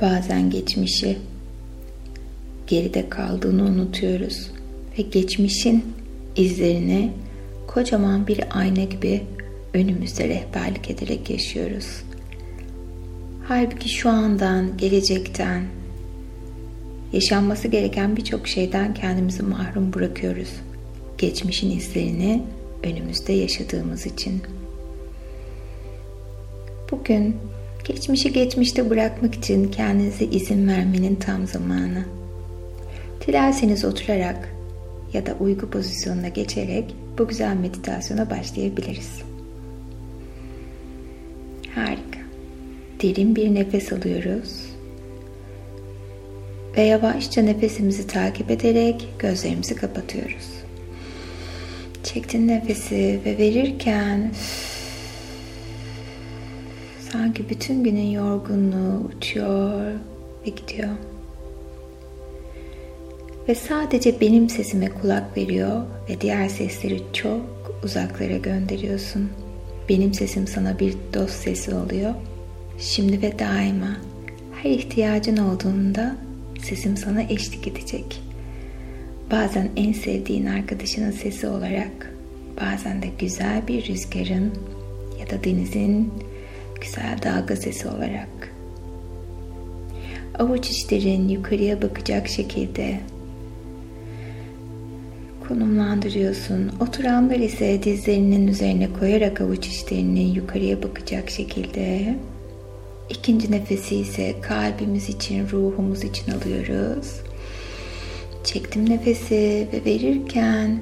Bazen geçmişi geride kaldığını unutuyoruz ve geçmişin izlerini kocaman bir ayna gibi önümüzde rehberlik ederek yaşıyoruz. Halbuki şu andan, gelecekten, yaşanması gereken birçok şeyden kendimizi mahrum bırakıyoruz. Geçmişin izlerini önümüzde yaşadığımız için. Bugün geçmişi geçmişte bırakmak için kendinize izin vermenin tam zamanı. Dilerseniz oturarak ya da uygu pozisyonuna geçerek bu güzel meditasyona başlayabiliriz. Harika. Derin bir nefes alıyoruz. Ve yavaşça nefesimizi takip ederek gözlerimizi kapatıyoruz. Çektin nefesi ve verirken sanki bütün günün yorgunluğu uçuyor ve gidiyor. Ve sadece benim sesime kulak veriyor ve diğer sesleri çok uzaklara gönderiyorsun. Benim sesim sana bir dost sesi oluyor. Şimdi ve daima her ihtiyacın olduğunda sesim sana eşlik edecek. Bazen en sevdiğin arkadaşının sesi olarak, bazen de güzel bir rüzgarın ya da denizin güzel dalga sesi olarak. Avuç içlerin yukarıya bakacak şekilde konumlandırıyorsun. Oturanlar ise dizlerinin üzerine koyarak avuç içlerini yukarıya bakacak şekilde. İkinci nefesi ise kalbimiz için, ruhumuz için alıyoruz. Çektim nefesi ve verirken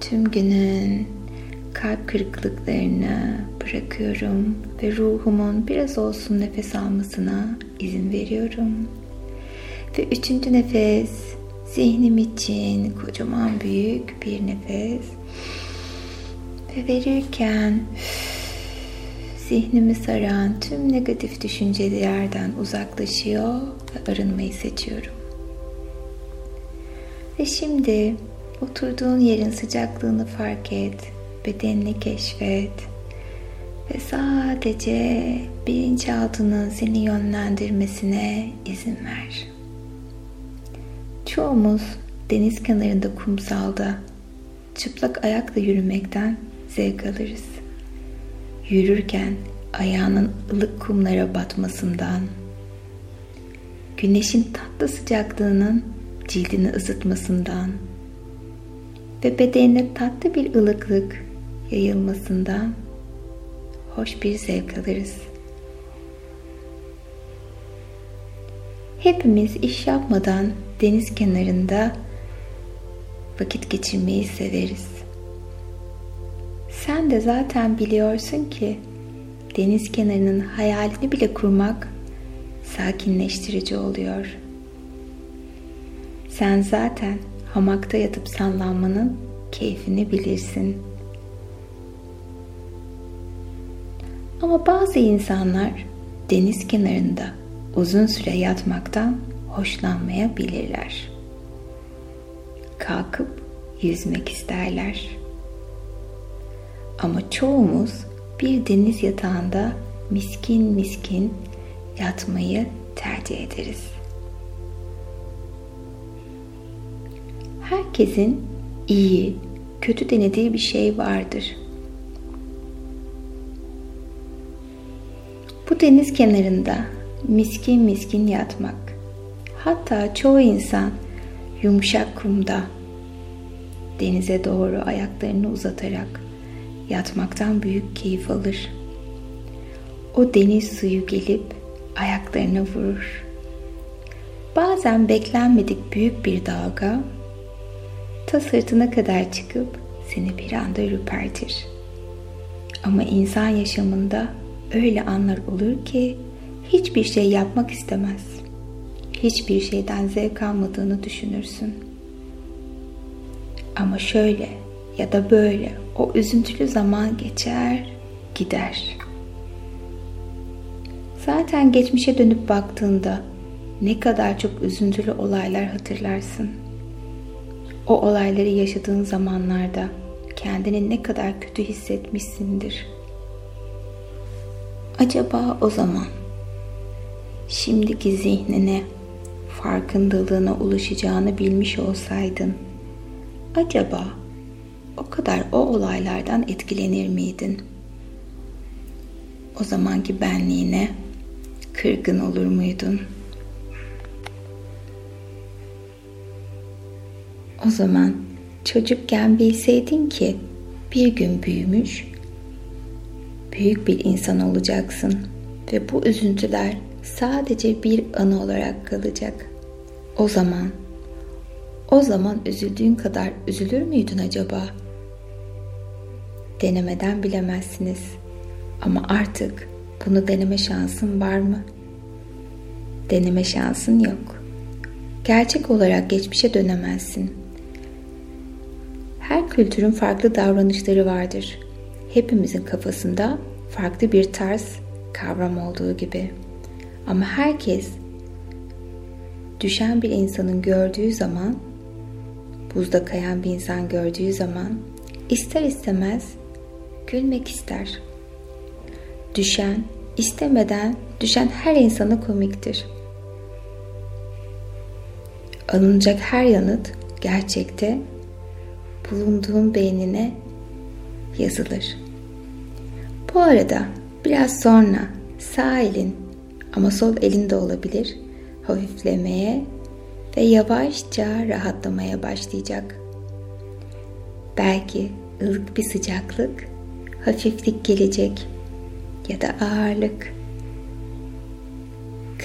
tüm günün kalp kırıklıklarını bırakıyorum ve ruhumun biraz olsun nefes almasına izin veriyorum. Ve üçüncü nefes Zihnim için kocaman büyük bir nefes. Ve verirken zihnimi saran tüm negatif düşüncelerden uzaklaşıyor ve arınmayı seçiyorum. Ve şimdi oturduğun yerin sıcaklığını fark et, bedenini keşfet ve sadece bilinçaltının seni yönlendirmesine izin ver. Çoğumuz deniz kenarında kumsalda çıplak ayakla yürümekten zevk alırız. Yürürken ayağının ılık kumlara batmasından, güneşin tatlı sıcaklığının cildini ısıtmasından ve bedenine tatlı bir ılıklık yayılmasından hoş bir zevk alırız. Hepimiz iş yapmadan deniz kenarında vakit geçirmeyi severiz. Sen de zaten biliyorsun ki deniz kenarının hayalini bile kurmak sakinleştirici oluyor. Sen zaten hamakta yatıp sallanmanın keyfini bilirsin. Ama bazı insanlar deniz kenarında uzun süre yatmaktan hoşlanmayabilirler. Kalkıp yüzmek isterler. Ama çoğumuz bir deniz yatağında miskin miskin yatmayı tercih ederiz. Herkesin iyi, kötü denediği bir şey vardır. Deniz kenarında miskin miskin yatmak Hatta çoğu insan yumuşak kumda denize doğru ayaklarını uzatarak yatmaktan büyük keyif alır. O deniz suyu gelip ayaklarına vurur. Bazen beklenmedik büyük bir dalga ta sırtına kadar çıkıp seni bir anda ürpertir. Ama insan yaşamında öyle anlar olur ki hiçbir şey yapmak istemez hiçbir şeyden zevk almadığını düşünürsün. Ama şöyle ya da böyle o üzüntülü zaman geçer, gider. Zaten geçmişe dönüp baktığında ne kadar çok üzüntülü olaylar hatırlarsın. O olayları yaşadığın zamanlarda kendini ne kadar kötü hissetmişsindir. Acaba o zaman şimdiki zihnine, farkındalığına ulaşacağını bilmiş olsaydın, acaba o kadar o olaylardan etkilenir miydin? O zamanki benliğine kırgın olur muydun? O zaman çocukken bilseydin ki bir gün büyümüş, büyük bir insan olacaksın ve bu üzüntüler sadece bir anı olarak kalacak. O zaman, o zaman üzüldüğün kadar üzülür müydün acaba? Denemeden bilemezsiniz. Ama artık bunu deneme şansın var mı? Deneme şansın yok. Gerçek olarak geçmişe dönemezsin. Her kültürün farklı davranışları vardır. Hepimizin kafasında farklı bir tarz kavram olduğu gibi. Ama herkes düşen bir insanın gördüğü zaman, buzda kayan bir insan gördüğü zaman ister istemez gülmek ister. Düşen, istemeden düşen her insana komiktir. Alınacak her yanıt gerçekte bulunduğun beynine yazılır. Bu arada biraz sonra sağ elin ama sol elin de olabilir hafiflemeye ve yavaşça rahatlamaya başlayacak. Belki ılık bir sıcaklık, hafiflik gelecek ya da ağırlık.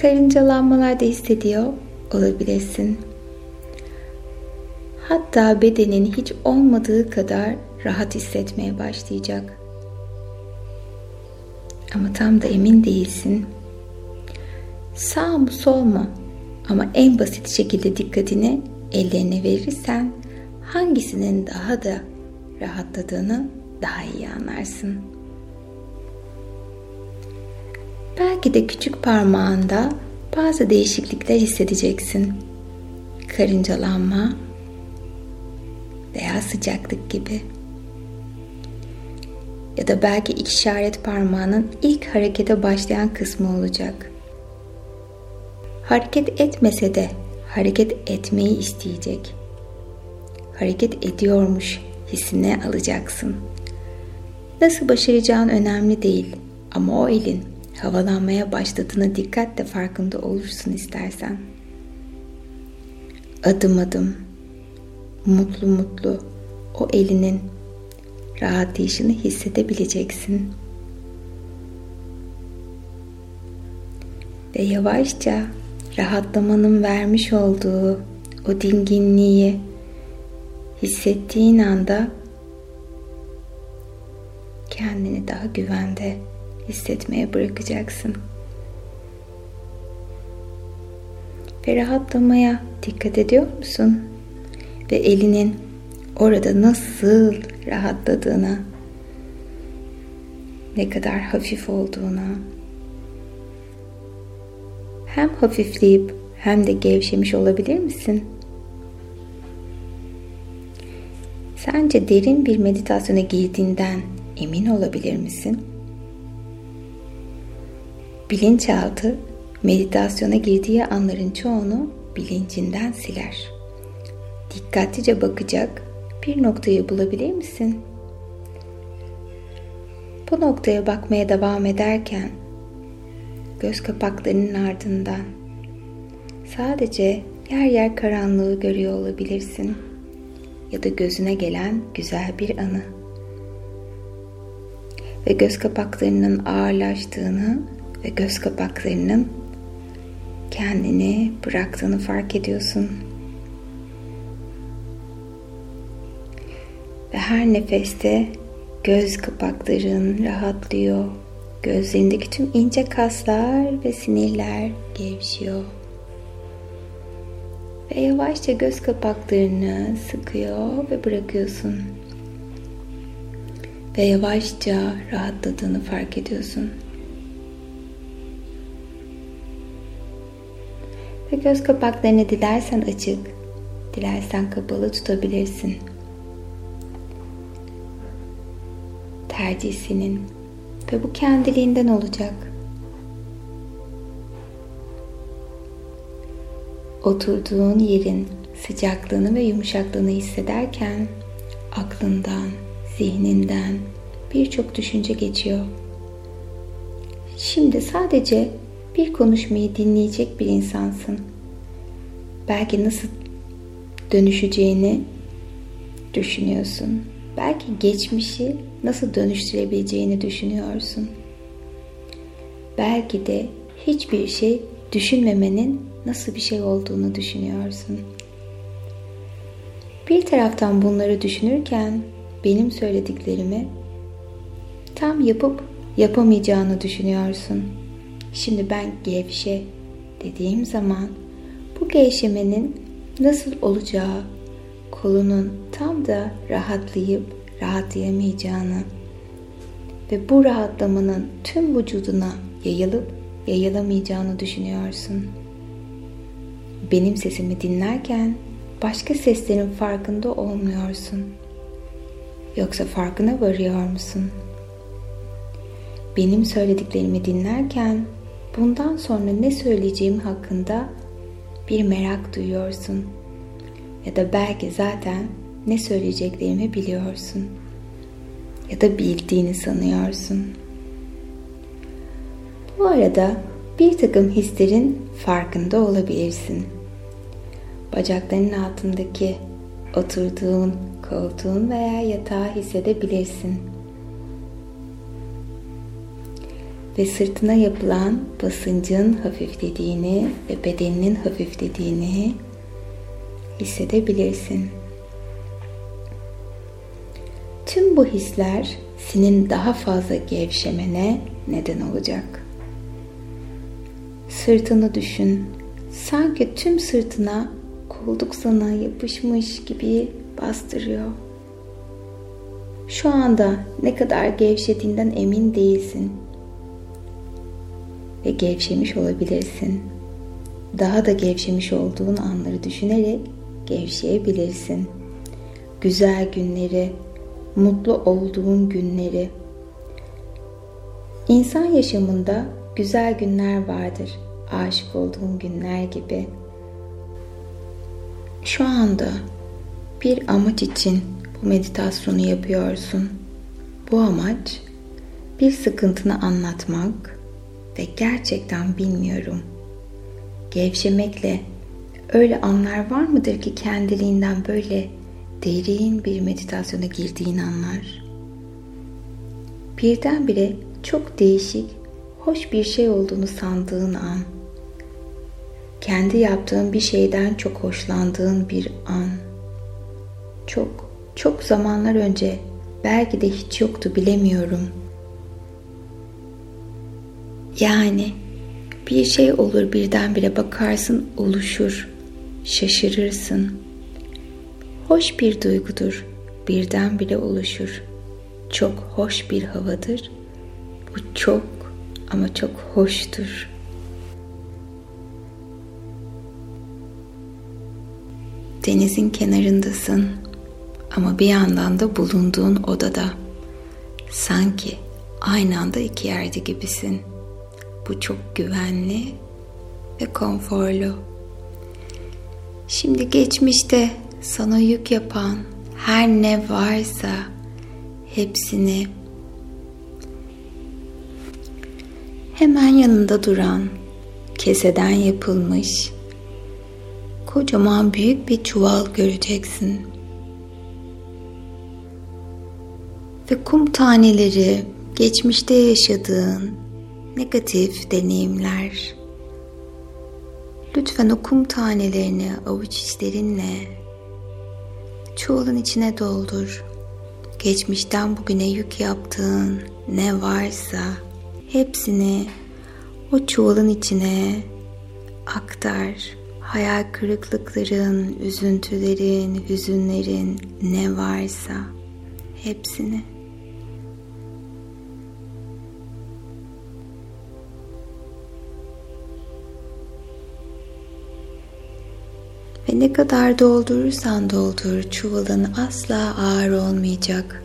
Karıncalanmalar da hissediyor olabilirsin. Hatta bedenin hiç olmadığı kadar rahat hissetmeye başlayacak. Ama tam da emin değilsin. Sağ mı sol mu? Ama en basit şekilde dikkatini ellerine verirsen hangisinin daha da rahatladığını daha iyi anlarsın. Belki de küçük parmağında bazı değişiklikler hissedeceksin. Karıncalanma veya sıcaklık gibi. Ya da belki iki işaret parmağının ilk harekete başlayan kısmı olacak. Hareket etmese de hareket etmeyi isteyecek. Hareket ediyormuş hissine alacaksın. Nasıl başaracağın önemli değil ama o elin havalanmaya başladığına dikkatle farkında olursun istersen. Adım adım, mutlu mutlu o elinin rahatlayışını hissedebileceksin. Ve yavaşça rahatlamanın vermiş olduğu o dinginliği hissettiğin anda kendini daha güvende hissetmeye bırakacaksın. Ve rahatlamaya dikkat ediyor musun? Ve elinin orada nasıl rahatladığına, ne kadar hafif olduğuna, hem hafifleyip hem de gevşemiş olabilir misin? Sence derin bir meditasyona girdiğinden emin olabilir misin? Bilinçaltı meditasyona girdiği anların çoğunu bilincinden siler. Dikkatlice bakacak bir noktayı bulabilir misin? Bu noktaya bakmaya devam ederken göz kapaklarının ardından sadece yer yer karanlığı görüyor olabilirsin ya da gözüne gelen güzel bir anı ve göz kapaklarının ağırlaştığını ve göz kapaklarının kendini bıraktığını fark ediyorsun. Ve her nefeste göz kapakların rahatlıyor. Gözlerindeki tüm ince kaslar ve sinirler gevşiyor. Ve yavaşça göz kapaklarını sıkıyor ve bırakıyorsun. Ve yavaşça rahatladığını fark ediyorsun. Ve göz kapaklarını dilersen açık, dilersen kapalı tutabilirsin. Tercih ve bu kendiliğinden olacak. oturduğun yerin sıcaklığını ve yumuşaklığını hissederken aklından, zihninden birçok düşünce geçiyor. Şimdi sadece bir konuşmayı dinleyecek bir insansın. Belki nasıl dönüşeceğini düşünüyorsun. Belki geçmişi nasıl dönüştürebileceğini düşünüyorsun. Belki de hiçbir şey düşünmemenin nasıl bir şey olduğunu düşünüyorsun. Bir taraftan bunları düşünürken benim söylediklerimi tam yapıp yapamayacağını düşünüyorsun. Şimdi ben gevşe dediğim zaman bu gevşemenin nasıl olacağı, kolunun tam da rahatlayıp rahatlayamayacağını ve bu rahatlamanın tüm vücuduna yayılıp yayılamayacağını düşünüyorsun. Benim sesimi dinlerken başka seslerin farkında olmuyorsun. Yoksa farkına varıyor musun? Benim söylediklerimi dinlerken bundan sonra ne söyleyeceğim hakkında bir merak duyuyorsun. Ya da belki zaten ne söyleyeceklerimi biliyorsun. Ya da bildiğini sanıyorsun. Bu arada bir takım hislerin farkında olabilirsin. Bacaklarının altındaki oturduğun koltuğun veya yatağı hissedebilirsin. Ve sırtına yapılan basıncın hafiflediğini ve bedeninin hafiflediğini hissedebilirsin. Tüm bu hisler senin daha fazla gevşemene neden olacak. Sırtını düşün. Sanki tüm sırtına kolduk sana yapışmış gibi bastırıyor. Şu anda ne kadar gevşediğinden emin değilsin. Ve gevşemiş olabilirsin. Daha da gevşemiş olduğun anları düşünerek gevşeyebilirsin. Güzel günleri, mutlu olduğun günleri. İnsan yaşamında güzel günler vardır. Aşık olduğun günler gibi. Şu anda bir amaç için bu meditasyonu yapıyorsun. Bu amaç bir sıkıntını anlatmak ve gerçekten bilmiyorum. Gevşemekle öyle anlar var mıdır ki kendiliğinden böyle derin bir meditasyona girdiğin anlar? Birdenbire çok değişik, hoş bir şey olduğunu sandığın an. Kendi yaptığın bir şeyden çok hoşlandığın bir an çok, çok zamanlar önce belki de hiç yoktu bilemiyorum. Yani bir şey olur birdenbire bakarsın oluşur, şaşırırsın. Hoş bir duygudur, birdenbire oluşur. Çok hoş bir havadır. Bu çok ama çok hoştur. Denizin kenarındasın ama bir yandan da bulunduğun odada. Sanki aynı anda iki yerde gibisin. Bu çok güvenli ve konforlu. Şimdi geçmişte sana yük yapan her ne varsa hepsini hemen yanında duran keseden yapılmış kocaman büyük bir çuval göreceksin. Ve kum taneleri geçmişte yaşadığın negatif deneyimler. Lütfen o kum tanelerini avuç içlerinle çuvalın içine doldur. Geçmişten bugüne yük yaptığın ne varsa hepsini o çuvalın içine aktar. Hayal kırıklıkların, üzüntülerin, hüzünlerin ne varsa hepsini Ve ne kadar doldurursan doldur çuvalın asla ağır olmayacak.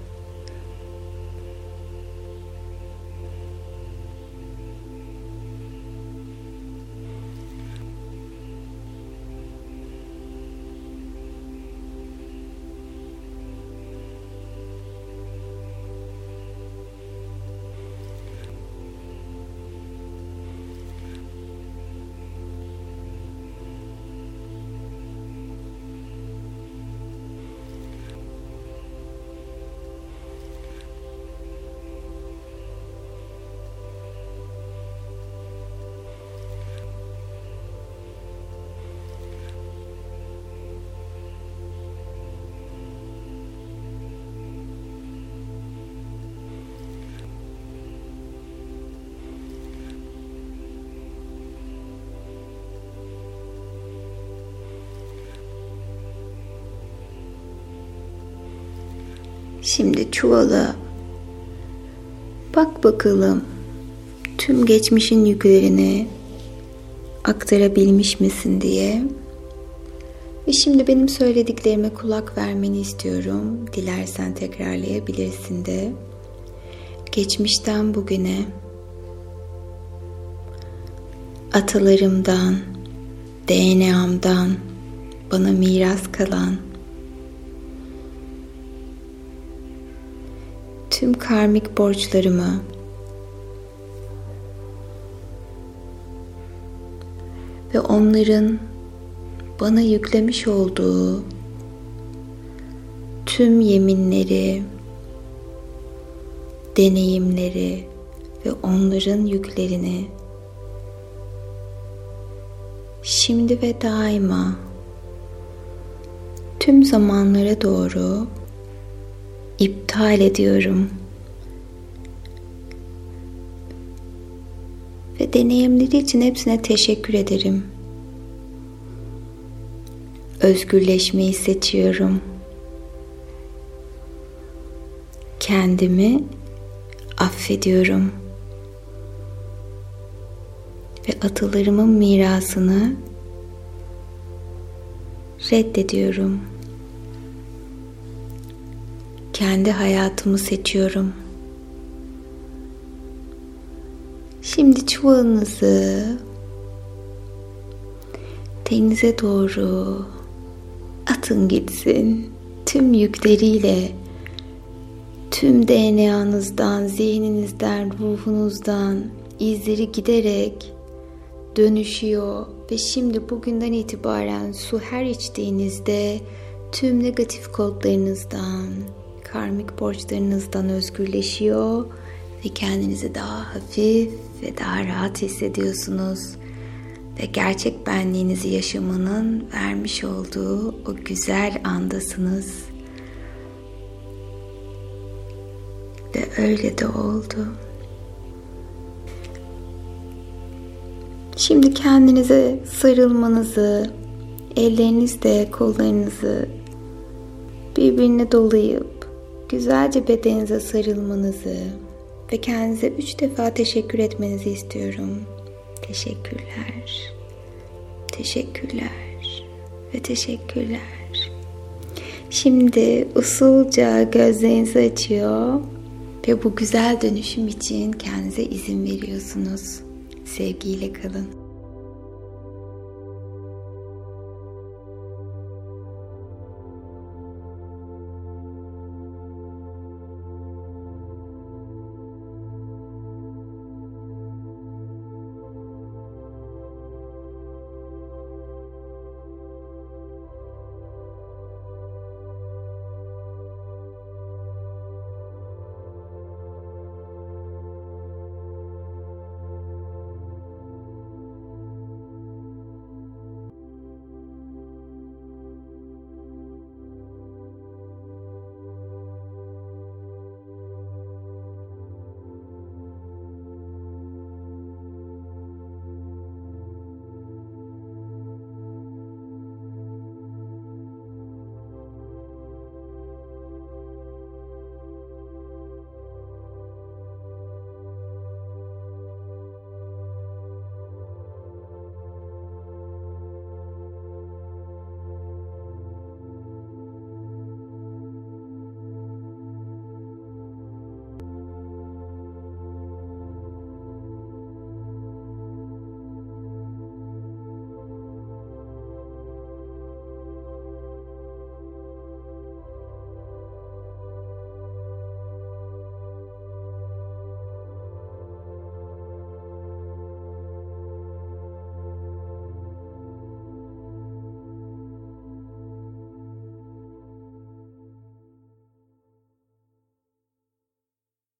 Şimdi çuvala bak bakalım tüm geçmişin yüklerini aktarabilmiş misin diye. Ve şimdi benim söylediklerime kulak vermeni istiyorum. Dilersen tekrarlayabilirsin de. Geçmişten bugüne atalarımdan, DNA'mdan bana miras kalan tüm karmik borçlarımı. Ve onların bana yüklemiş olduğu tüm yeminleri, deneyimleri ve onların yüklerini şimdi ve daima tüm zamanlara doğru iptal ediyorum. Ve deneyimleri için hepsine teşekkür ederim. Özgürleşmeyi seçiyorum. Kendimi affediyorum. Ve atalarımın mirasını reddediyorum. Kendi hayatımı seçiyorum. Şimdi çuvalınızı denize doğru atın gitsin. Tüm yükleriyle tüm DNA'nızdan, zihninizden, ruhunuzdan izleri giderek dönüşüyor ve şimdi bugünden itibaren su her içtiğinizde tüm negatif kodlarınızdan, karmik borçlarınızdan özgürleşiyor ve kendinizi daha hafif ve daha rahat hissediyorsunuz ve gerçek benliğinizi yaşamanın vermiş olduğu o güzel andasınız. Ve öyle de oldu. Şimdi kendinize sarılmanızı, ellerinizle kollarınızı birbirine dolayıp güzelce bedeninize sarılmanızı ve kendinize üç defa teşekkür etmenizi istiyorum. Teşekkürler, teşekkürler ve teşekkürler. Şimdi usulca gözlerinizi açıyor ve bu güzel dönüşüm için kendinize izin veriyorsunuz. Sevgiyle kalın.